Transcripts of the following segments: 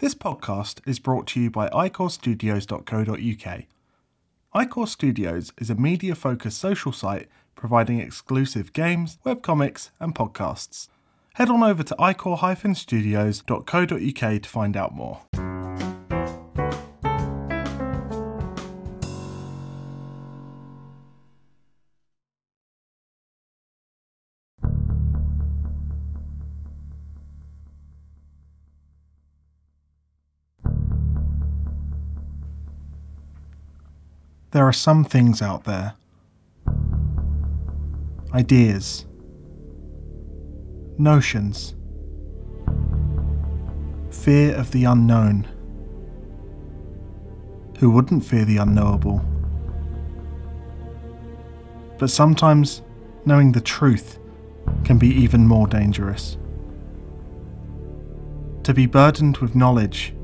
This podcast is brought to you by IchorStudios.co.uk. Ichor Studios is a media focused social site providing exclusive games, webcomics, and podcasts. Head on over to Ichor studios.co.uk to find out more. There are some things out there. Ideas. Notions. Fear of the unknown. Who wouldn't fear the unknowable? But sometimes knowing the truth can be even more dangerous. To be burdened with knowledge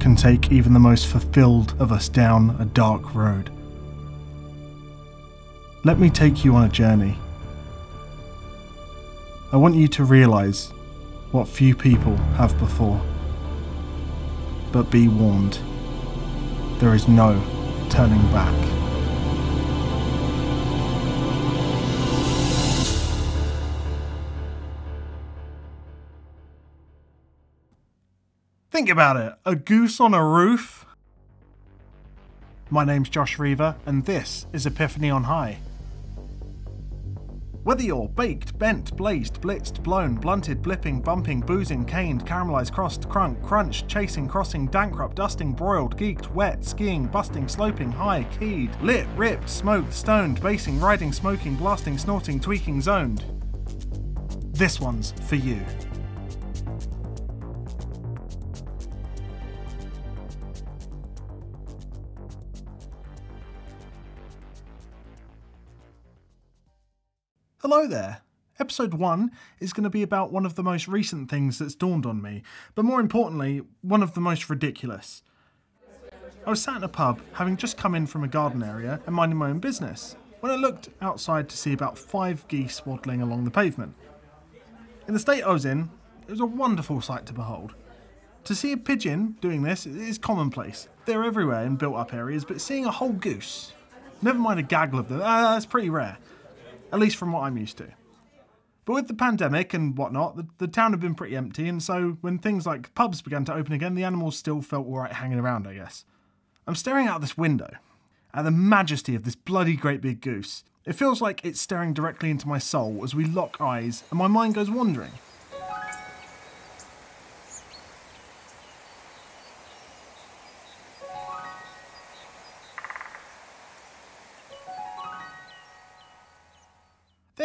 can take even the most fulfilled of us down a dark road. Let me take you on a journey. I want you to realise what few people have before. But be warned, there is no turning back. Think about it a goose on a roof? My name's Josh Reaver, and this is Epiphany on High. Whether you're baked, bent, blazed, blitzed, blown, blunted, blipping, bumping, boozing, caned, caramelized, crossed, crunk, crunched, chasing, crossing, dankrupt, dusting, broiled, geeked, wet, skiing, busting, sloping, high, keyed, lit, ripped, smoked, stoned, basing, riding, smoking, blasting, snorting, tweaking, zoned. This one's for you. Hello there. Episode 1 is going to be about one of the most recent things that's dawned on me, but more importantly, one of the most ridiculous. I was sat in a pub, having just come in from a garden area and minding my own business, when I looked outside to see about five geese waddling along the pavement. In the state I was in, it was a wonderful sight to behold. To see a pigeon doing this is commonplace. They're everywhere in built up areas, but seeing a whole goose, never mind a gaggle of them, uh, that's pretty rare at least from what I'm used to. But with the pandemic and whatnot, the, the town had been pretty empty, and so when things like pubs began to open again, the animals still felt alright hanging around, I guess. I'm staring out this window at the majesty of this bloody great big goose. It feels like it's staring directly into my soul as we lock eyes, and my mind goes wandering.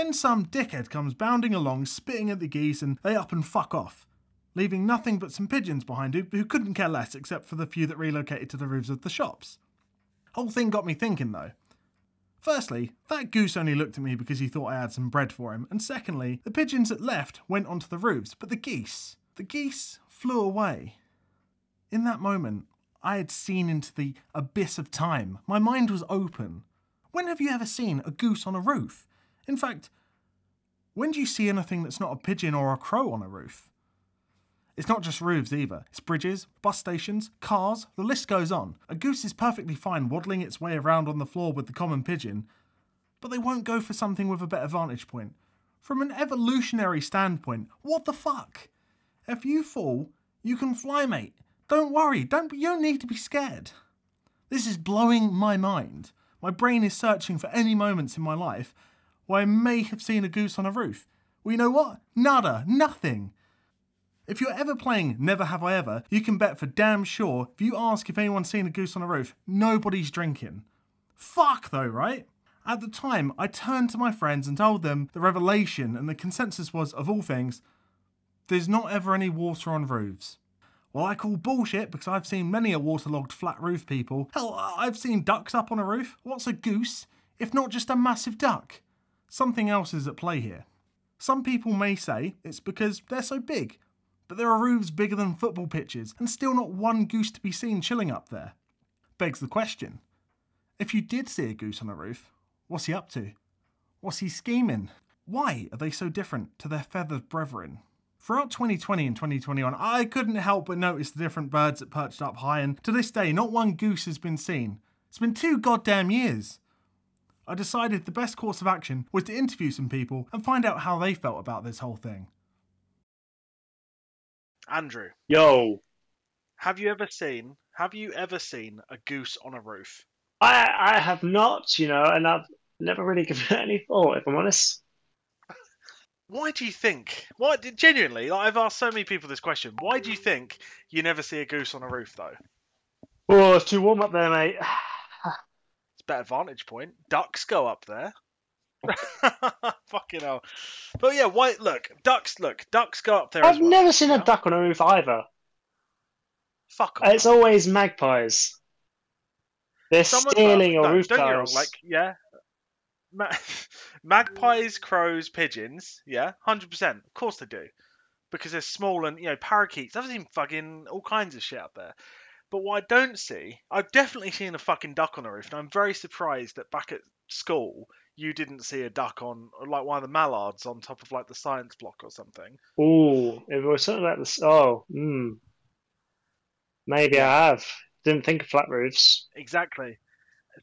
Then some dickhead comes bounding along, spitting at the geese, and they up and fuck off, leaving nothing but some pigeons behind who, who couldn't care less except for the few that relocated to the roofs of the shops. Whole thing got me thinking though. Firstly, that goose only looked at me because he thought I had some bread for him, and secondly, the pigeons that left went onto the roofs, but the geese, the geese flew away. In that moment, I had seen into the abyss of time. My mind was open. When have you ever seen a goose on a roof? In fact, when do you see anything that's not a pigeon or a crow on a roof? It's not just roofs either. It's bridges, bus stations, cars, the list goes on. A goose is perfectly fine waddling its way around on the floor with the common pigeon, but they won't go for something with a better vantage point. From an evolutionary standpoint, what the fuck? If you fall, you can fly, mate. Don't worry, don't you don't need to be scared. This is blowing my mind. My brain is searching for any moments in my life where I may have seen a goose on a roof. Well, you know what? Nada, nothing. If you're ever playing Never Have I Ever, you can bet for damn sure if you ask if anyone's seen a goose on a roof, nobody's drinking. Fuck though, right? At the time, I turned to my friends and told them the revelation and the consensus was, of all things, there's not ever any water on roofs. Well, I call bullshit because I've seen many a waterlogged flat roof people. Hell, I've seen ducks up on a roof. What's a goose if not just a massive duck? Something else is at play here. Some people may say it's because they're so big, but there are roofs bigger than football pitches and still not one goose to be seen chilling up there. Begs the question if you did see a goose on a roof, what's he up to? What's he scheming? Why are they so different to their feathered brethren? Throughout 2020 and 2021, I couldn't help but notice the different birds that perched up high, and to this day, not one goose has been seen. It's been two goddamn years. I decided the best course of action was to interview some people and find out how they felt about this whole thing. Andrew, Yo, have you ever seen have you ever seen a goose on a roof? I I have not, you know, and I've never really given it any thought, if I'm honest. Why do you think? Why genuinely? Like, I've asked so many people this question. Why do you think you never see a goose on a roof though? Oh, it's too warm up there, mate. It's better vantage point. Ducks go up there. Fucking hell. But yeah, why? Look, ducks. Look, ducks go up there. I've well. never seen a duck on a roof either. Fuck off. It's always magpies. They're Some stealing well, your no, roof don't get me tiles. Like, yeah. Ma- magpies, crows, pigeons. Yeah, hundred percent. Of course they do, because they're small and you know parakeets. I've seen fucking all kinds of shit up there. But what I don't see, I've definitely seen a fucking duck on a roof, and I'm very surprised that back at school you didn't see a duck on like one of the mallards on top of like the science block or something. Ooh, if it was something like this. Oh, hmm. Maybe I have. Didn't think of flat roofs. Exactly.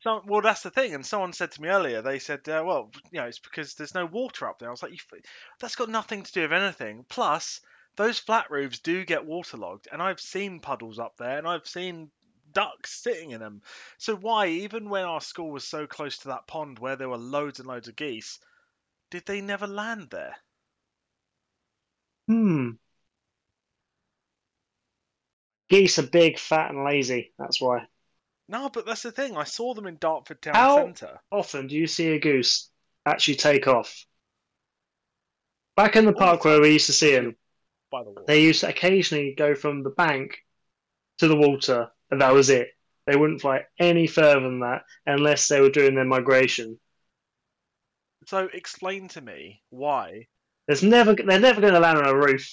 So, well, that's the thing. And someone said to me earlier, they said, uh, well, you know, it's because there's no water up there. I was like, you, f- that's got nothing to do with anything. Plus, those flat roofs do get waterlogged, and I've seen puddles up there, and I've seen ducks sitting in them. So why, even when our school was so close to that pond where there were loads and loads of geese, did they never land there? Hmm. Geese are big, fat, and lazy. That's why. No, but that's the thing. I saw them in Dartford town How- centre. Often do you see a goose actually take off? Back in the park where we used to see them, By the water. they used to occasionally go from the bank to the water, and that was it. They wouldn't fly any further than that unless they were doing their migration. So explain to me why There's never, they're never going to land on a roof.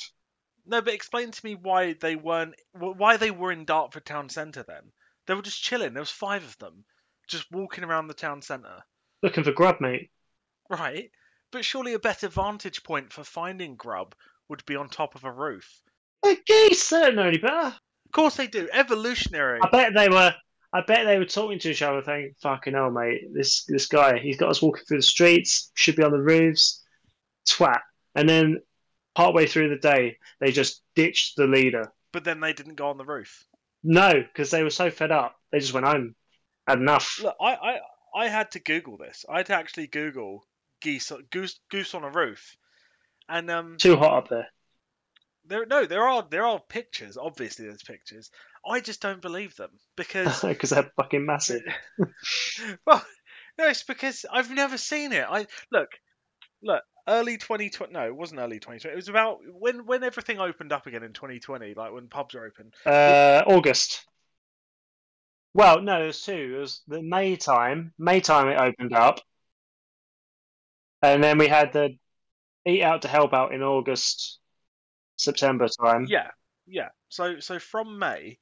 No, but explain to me why they weren't, why they were in Dartford town centre then. They were just chilling. There was five of them, just walking around the town centre, Looking for grub, mate. right? But surely a better vantage point for finding grub would be on top of a roof. The geese, they don't know any better. Of course they do. Evolutionary. I bet they were. I bet they were talking to each other, thinking, "Fucking hell, mate! This this guy, he's got us walking through the streets. Should be on the roofs. Twat!" And then, partway through the day, they just ditched the leader. But then they didn't go on the roof. No, because they were so fed up, they just went home. Had enough. Look, I, I, I had to Google this. I had to actually Google geese, goose, goose on a roof, and um, Too hot up there. there, no, there are there are pictures. Obviously, there's pictures. I just don't believe them because Because they're fucking massive. well, no, it's because I've never seen it. I look, look, early 2020. No, it wasn't early 2020. It was about when when everything opened up again in 2020, like when pubs are open. Uh, August. Well, no, it was two. It was the May time. May time it opened up, and then we had the Eat Out to Help Out in August, September time. Yeah, yeah. So so from May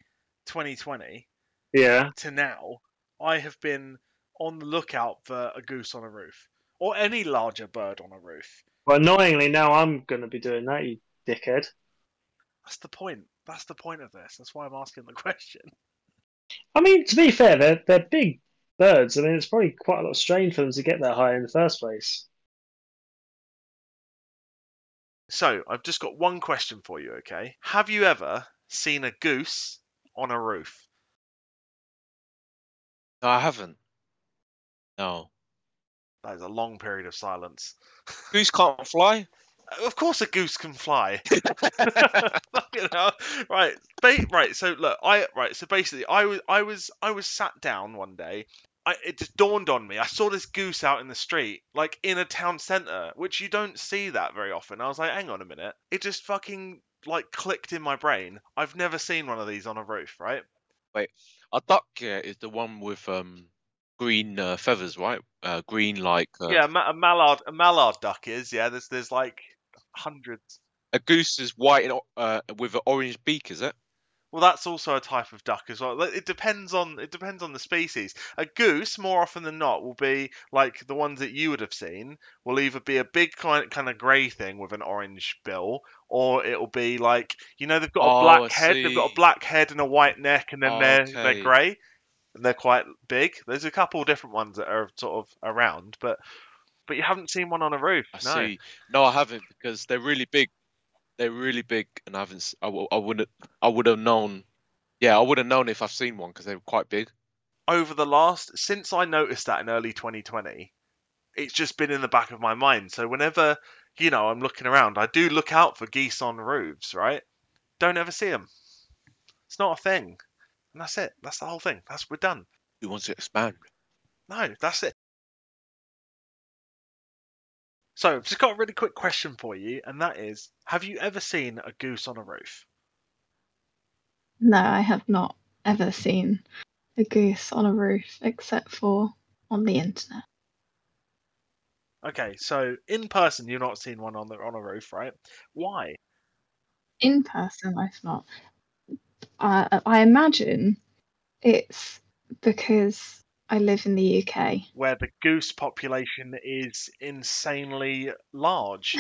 2020 Yeah. to now, I have been on the lookout for a goose on a roof or any larger bird on a roof. Well, annoyingly, now I'm going to be doing that, you dickhead. That's the point. That's the point of this. That's why I'm asking the question. I mean, to be fair, they're they're big birds. I mean, it's probably quite a lot of strain for them to get that high in the first place. So, I've just got one question for you, okay? Have you ever seen a goose on a roof? No, I haven't. No. That is a long period of silence. Goose can't fly? Of course, a goose can fly. Fucking hell. Right, ba- right. So look, I right. So basically, I was, I was, I was sat down one day. I, it just dawned on me. I saw this goose out in the street, like in a town centre, which you don't see that very often. I was like, hang on a minute. It just fucking like clicked in my brain. I've never seen one of these on a roof, right? Wait, a duck yeah, is the one with um green uh, feathers, right? Uh, green like uh, Yeah, a, ma- a mallard, a mallard duck is. Yeah, there's there's like hundreds. a goose is white and uh, with an orange beak, is it? Well, that's also a type of duck as well. It depends on it depends on the species. A goose, more often than not, will be like the ones that you would have seen. Will either be a big kind kind of grey thing with an orange bill, or it'll be like you know they've got a Oh, black I head. They've got a black head and a white neck, and then Oh, they're okay. they're grey and they're quite big. There's a couple of different ones that are sort of around, but but you haven't seen one on a roof. I no. see. No, I haven't because they're really big. They're really big, and I haven't. I, I wouldn't. I would have known. Yeah, I would have known if I've seen one because they were quite big. over the last since I noticed that in early 2020, it's just been in the back of my mind. So whenever you know I'm looking around, I do look out for geese on roofs. Right? Don't ever see them. It's not a thing, and that's it. That's the whole thing. That's we're done. Who wants to expand? No, that's it. So I've just got a really quick question for you, and that is: Have you ever seen a goose on a roof? No, I have not ever seen a goose on a roof except for on the internet. Okay, so in person you've not seen one on the on a roof, right? Why? In person, I've not. I I imagine it's because I live in the UK. where the goose population is insanely large.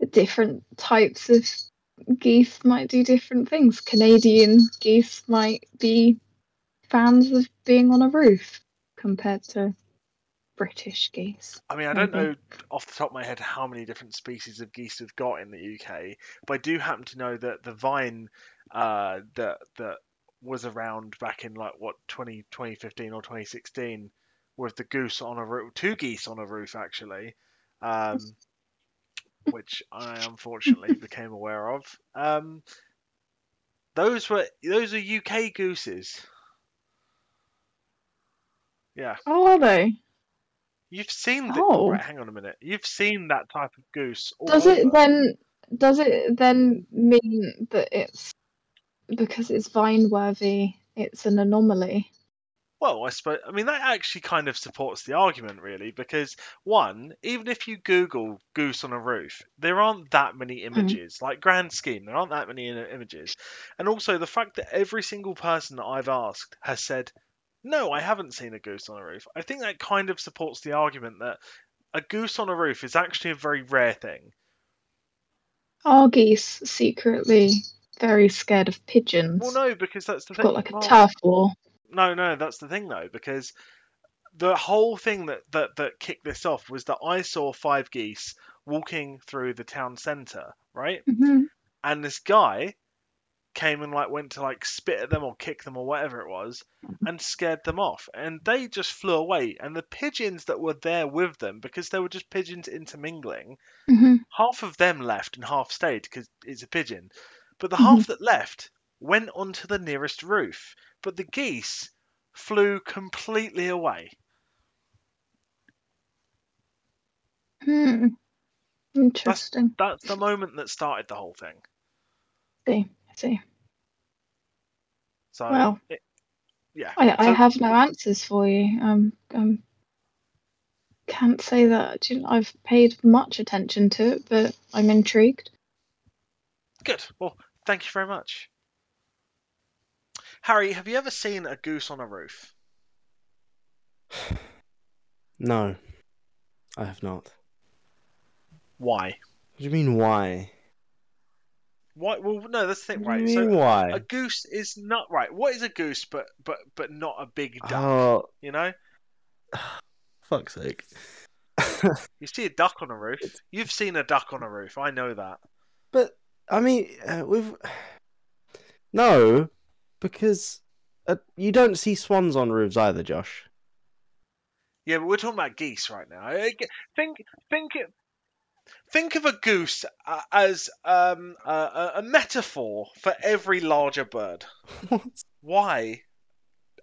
Different types of geese might do different things. Canadian geese might be fans of being on a roof compared to British geese. I mean, I don't Maybe. know off the top of my head how many different species of geese we've got in the UK, but I do happen to know that the vine uh, that that was around back in like what 20, 2015 or 2016 with the goose on a roof, two geese on a roof actually, um, which I unfortunately became aware of. Um, those were those are UK gooses. Yeah. Oh, are they? You've seen the Oh. right, hang on a minute. You've seen that type of goose. Does it over. then? Does it then mean that it's because it's vine worthy? It's an anomaly. Well, I suppose I mean that actually kind of supports the argument really because one, even if you Google goose on a roof, there aren't that many mm-hmm. images. Like grand scheme, there aren't that many images. And also the fact that every single person that I've asked has said, "No, I haven't seen a goose on a roof." I think that kind of supports the argument that a goose on a roof is actually a very rare thing. Are geese secretly very scared of pigeons? Well, no, because that's the They've thing. got like a turf war. No, no, that's the thing though, because the whole thing that, that that kicked this off was that I saw five geese walking through the town centre, right? hmm And this guy came and like went to like spit at them or kick them or whatever it was and scared them off and they just flew away and the pigeons that were there with them because they were just pigeons intermingling hmm half of them left and half stayed because it's a pigeon. But the Mhm. half that left went onto the nearest roof. But the geese flew completely away. Hmm. Interesting. That's the moment that started the whole thing. see, I see. So, Well, it- yeah. I, I have no answers for you. Um, um, can't say that you know, I've paid much attention to it, but I'm intrigued. Good. Well, thank you very much. Harry, have you ever seen a goose on a roof? No, I have not. Why? What do you mean why? Why? Well, no, that's the thing, What do right? you mean So why? a goose is not right. What is a goose, but but but not a big duck? Oh, You know, fuck's sake. you see a duck on a roof. You've seen a duck on a roof. I know that. but I mean, uh, with no, because uh, you don't see swans on roofs either, Josh. Yeah, but we're talking about geese right now. Think, think, think of a goose uh, as um, a, a- metaphor for every larger bird. What? Why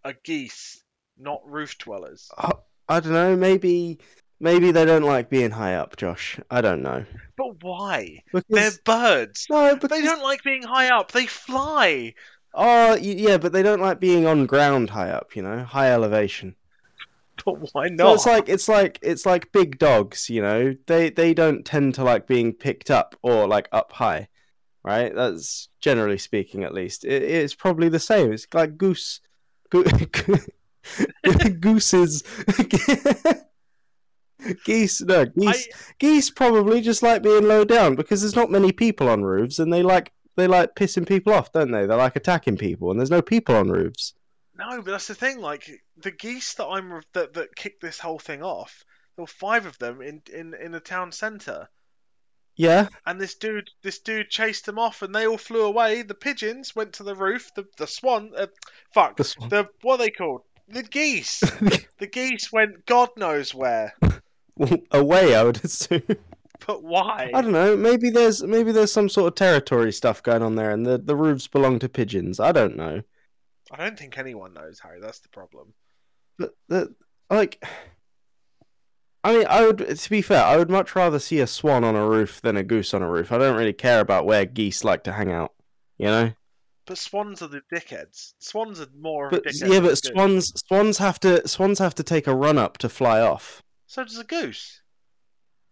are geese not roof dwellers? Oh, I don't know. Maybe, maybe they don't like being high up, Josh. I don't know. But why? Because They're birds. no, because They don't like being high up. They fly. Oh, yeah, but they don't like being on ground high up. You know, high elevation. But why So not? it's like it's like it's like big dogs, you know. They they don't tend to like being picked up or like up high. right? That's generally speaking, at least. It, it's probably the same. It's like goose, go, gooses, geese. No, geese. Geese probably just like being low down because there's not many people on roofs, and they like they like pissing people off, don't they? They like attacking people, and there's no people on roofs. No, but that's the thing. Like the geese that I'm that that kicked this whole thing off. There were five of them in in in the town centre, Yeah, and this dude this dude chased them off, and they all flew away. The pigeons went to the roof. The the swan, uh, fuck, the swan. the what are they called? The geese. the geese went God knows where. away. I would assume. But why? I don't know. Maybe there's maybe there's some sort of territory stuff going on there, and the the roofs belong to pigeons. I don't know. I don't think anyone knows, Harry. That's the problem. But the like, I mean, I would. To be fair, I would much rather see a swan on a roof than a goose on a roof. I don't really care about where geese like to hang out. You know. But swans are the dickheads. Swans are more But yeah, but swans swans have to swans have to take a run up to fly off. So does a goose.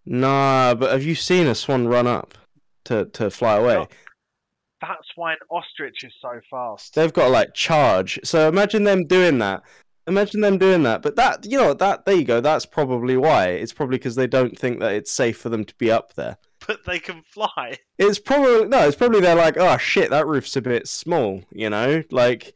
Nah, but have you seen a swan run up to to fly away? No. That's why an ostrich is so fast. They've got to like charge. So imagine them doing that. Imagine them doing that. But that you know that there you go. That's probably why. It's probably because they don't think that it's safe for them to be up there. But they can fly. It's probably no. It's probably they're like, oh shit, that roof's a bit small. You know, like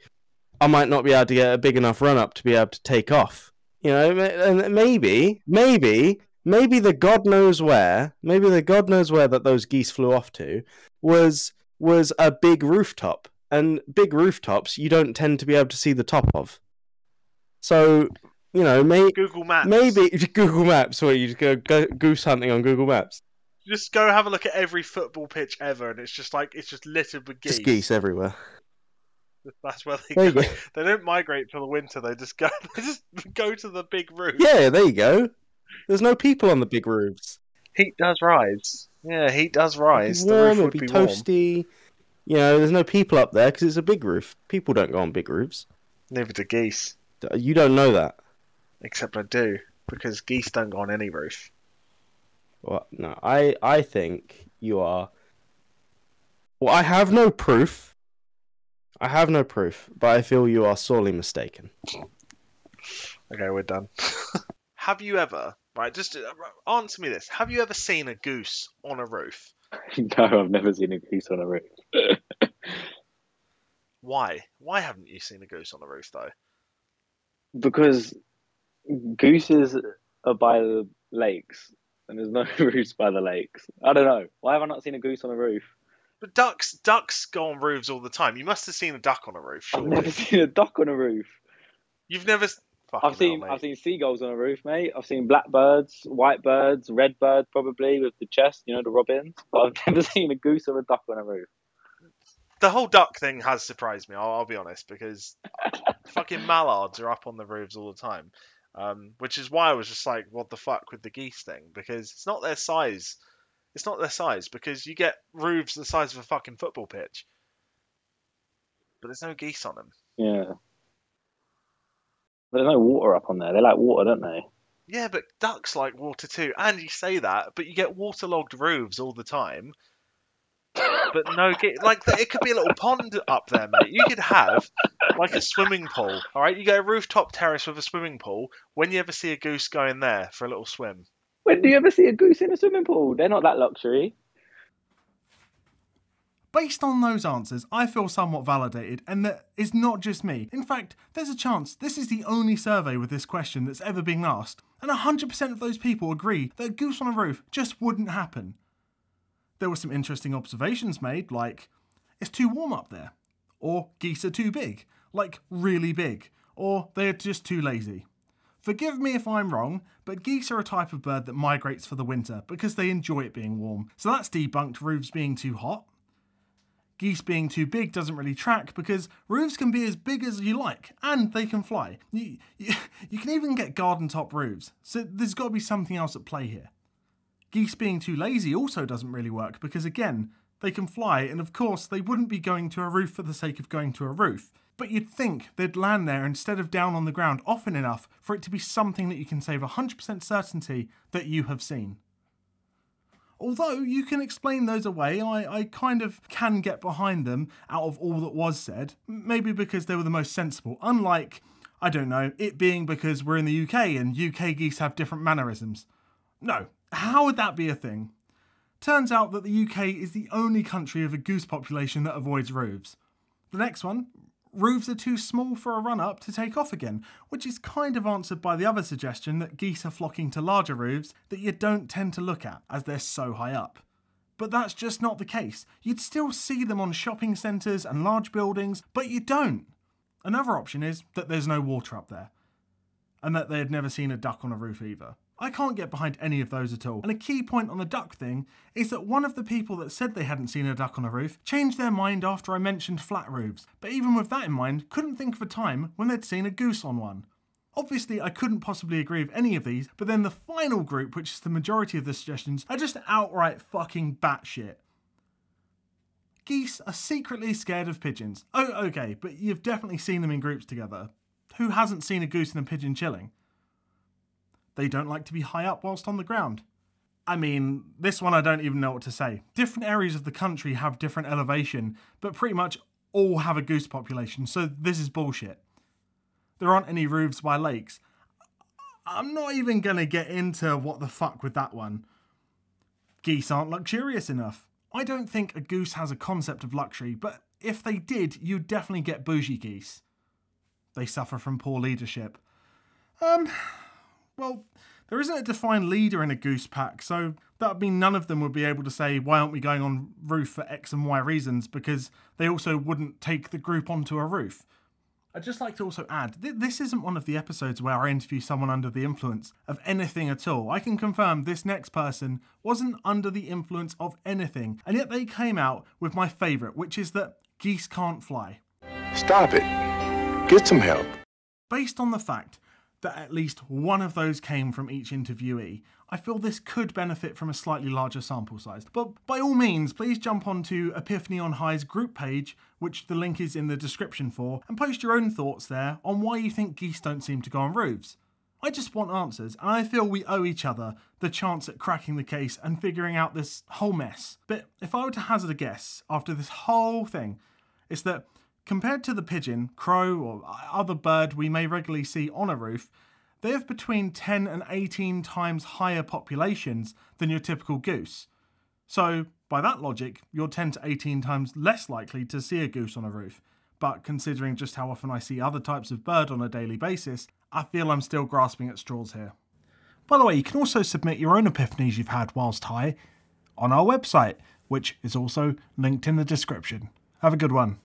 I might not be able to get a big enough run up to be able to take off. You know, and maybe, maybe, maybe the God knows where, maybe the God knows where that those geese flew off to was was a big rooftop, and big rooftops you don't tend to be able to see the top of. So, you know, may, Google Maps. maybe Google Maps, where you just go, go goose hunting on Google Maps. Just go have a look at every football pitch ever, and it's just like it's just littered with geese. Just geese everywhere. That's where they There go. go. They don't migrate for the winter. They just go. They just go to the big roof. Yeah, there you go. There's no people on the big roofs. Heat does rise. Yeah, heat does It'd rise. be The warm, roof it'd would be, be warm. toasty. You know, there's no people up there because it's a big roof. People don't go on big roofs. Neither do geese. You don't know that. Except I do because geese don't go on any roof. Well, no, I I think you are. Well, I have no proof. I have no proof, but I feel you are sorely mistaken. Okay, we're done. Have you ever, right? Just uh, answer me this: Have you ever seen a goose on a roof? no, I've never seen a goose on a roof. Why? Why haven't you seen a goose on a roof though? because gooses are by the lakes, and there's no roofs by the lakes. I don't know. Why have I not seen a goose on a roof? But ducks, ducks go on roofs all the time. You must have seen a duck on a roof. I've never seen a duck on a roof. You've never. Fucking I've seen hell, I've seen seagulls on a roof, mate. I've seen blackbirds, white birds, red bird probably with the chest, you know, the robins. But I've never seen a goose or a duck on a roof. The whole duck thing has surprised me. I'll, I'll be honest because fucking mallards are up on the roofs all the time. Um, which is why I was just like, what the fuck with the geese thing? Because it's not their size. It's not their size because you get roofs the size of a fucking football pitch, but there's no geese on them. Yeah. But there's no water up on there. They like water, don't they? Yeah, but ducks like water too. And you say that, but you get waterlogged roofs all the time. But no, ge- like it could be a little pond up there, mate. You could have like a swimming pool. All right, you get a rooftop terrace with a swimming pool. When you ever see a goose go in there for a little swim? When do you ever see a goose in a swimming pool? They're not that luxury. Based on those answers, I feel somewhat validated, and that it's not just me. In fact, there's a chance this is the only survey with this question that's ever been asked, and 100% of those people agree that a goose on a roof just wouldn't happen. There were some interesting observations made, like, it's too warm up there, or geese are too big, like really big, or they are just too lazy. Forgive me if I'm wrong, but geese are a type of bird that migrates for the winter because they enjoy it being warm, so that's debunked roofs being too hot. Geese being too big doesn't really track because roofs can be as big as you like and they can fly. You, you, you can even get garden top roofs, so there's got to be something else at play here. Geese being too lazy also doesn't really work because, again, they can fly and of course they wouldn't be going to a roof for the sake of going to a roof. But you'd think they'd land there instead of down on the ground often enough for it to be something that you can say with 100% certainty that you have seen. Although you can explain those away, I, I kind of can get behind them out of all that was said. Maybe because they were the most sensible, unlike, I don't know, it being because we're in the UK and UK geese have different mannerisms. No, how would that be a thing? Turns out that the UK is the only country of a goose population that avoids roofs. The next one, roofs are too small for a run up to take off again, which is kind of answered by the other suggestion that geese are flocking to larger roofs that you don't tend to look at as they're so high up. But that's just not the case. You'd still see them on shopping centres and large buildings, but you don't. Another option is that there's no water up there, and that they had never seen a duck on a roof either. I can't get behind any of those at all. And a key point on the duck thing is that one of the people that said they hadn't seen a duck on a roof changed their mind after I mentioned flat roofs, but even with that in mind, couldn't think of a time when they'd seen a goose on one. Obviously, I couldn't possibly agree with any of these, but then the final group, which is the majority of the suggestions, are just outright fucking batshit. Geese are secretly scared of pigeons. Oh, okay, but you've definitely seen them in groups together. Who hasn't seen a goose and a pigeon chilling? They don't like to be high up whilst on the ground. I mean, this one I don't even know what to say. Different areas of the country have different elevation, but pretty much all have a goose population, so this is bullshit. There aren't any roofs by lakes. I'm not even gonna get into what the fuck with that one. Geese aren't luxurious enough. I don't think a goose has a concept of luxury, but if they did, you'd definitely get bougie geese. They suffer from poor leadership. Um, well, there isn't a defined leader in a goose pack, so that would mean none of them would be able to say, why aren't we going on roof for X and Y reasons, because they also wouldn't take the group onto a roof. I'd just like to also add, th- this isn't one of the episodes where I interview someone under the influence of anything at all. I can confirm this next person wasn't under the influence of anything, and yet they came out with my favourite, which is that geese can't fly. Stop it. Get some help. Based on the fact that at least one of those came from each interviewee, I feel this could benefit from a slightly larger sample size. But by all means, please jump onto Epiphany on High's group page, which the link is in the description for, and post your own thoughts there on why you think geese don't seem to go on roofs. I just want answers, and I feel we owe each other the chance at cracking the case and figuring out this whole mess. But if I were to hazard a guess after this whole thing, it's that compared to the pigeon, crow, or other bird we may regularly see on a roof, they have between 10 and 18 times higher populations than your typical goose. So, by that logic, you're 10 to 18 times less likely to see a goose on a roof. But considering just how often I see other types of bird on a daily basis, I feel I'm still grasping at straws here. By the way, you can also submit your own epiphanies you've had whilst high on our website, which is also linked in the description. Have a good one.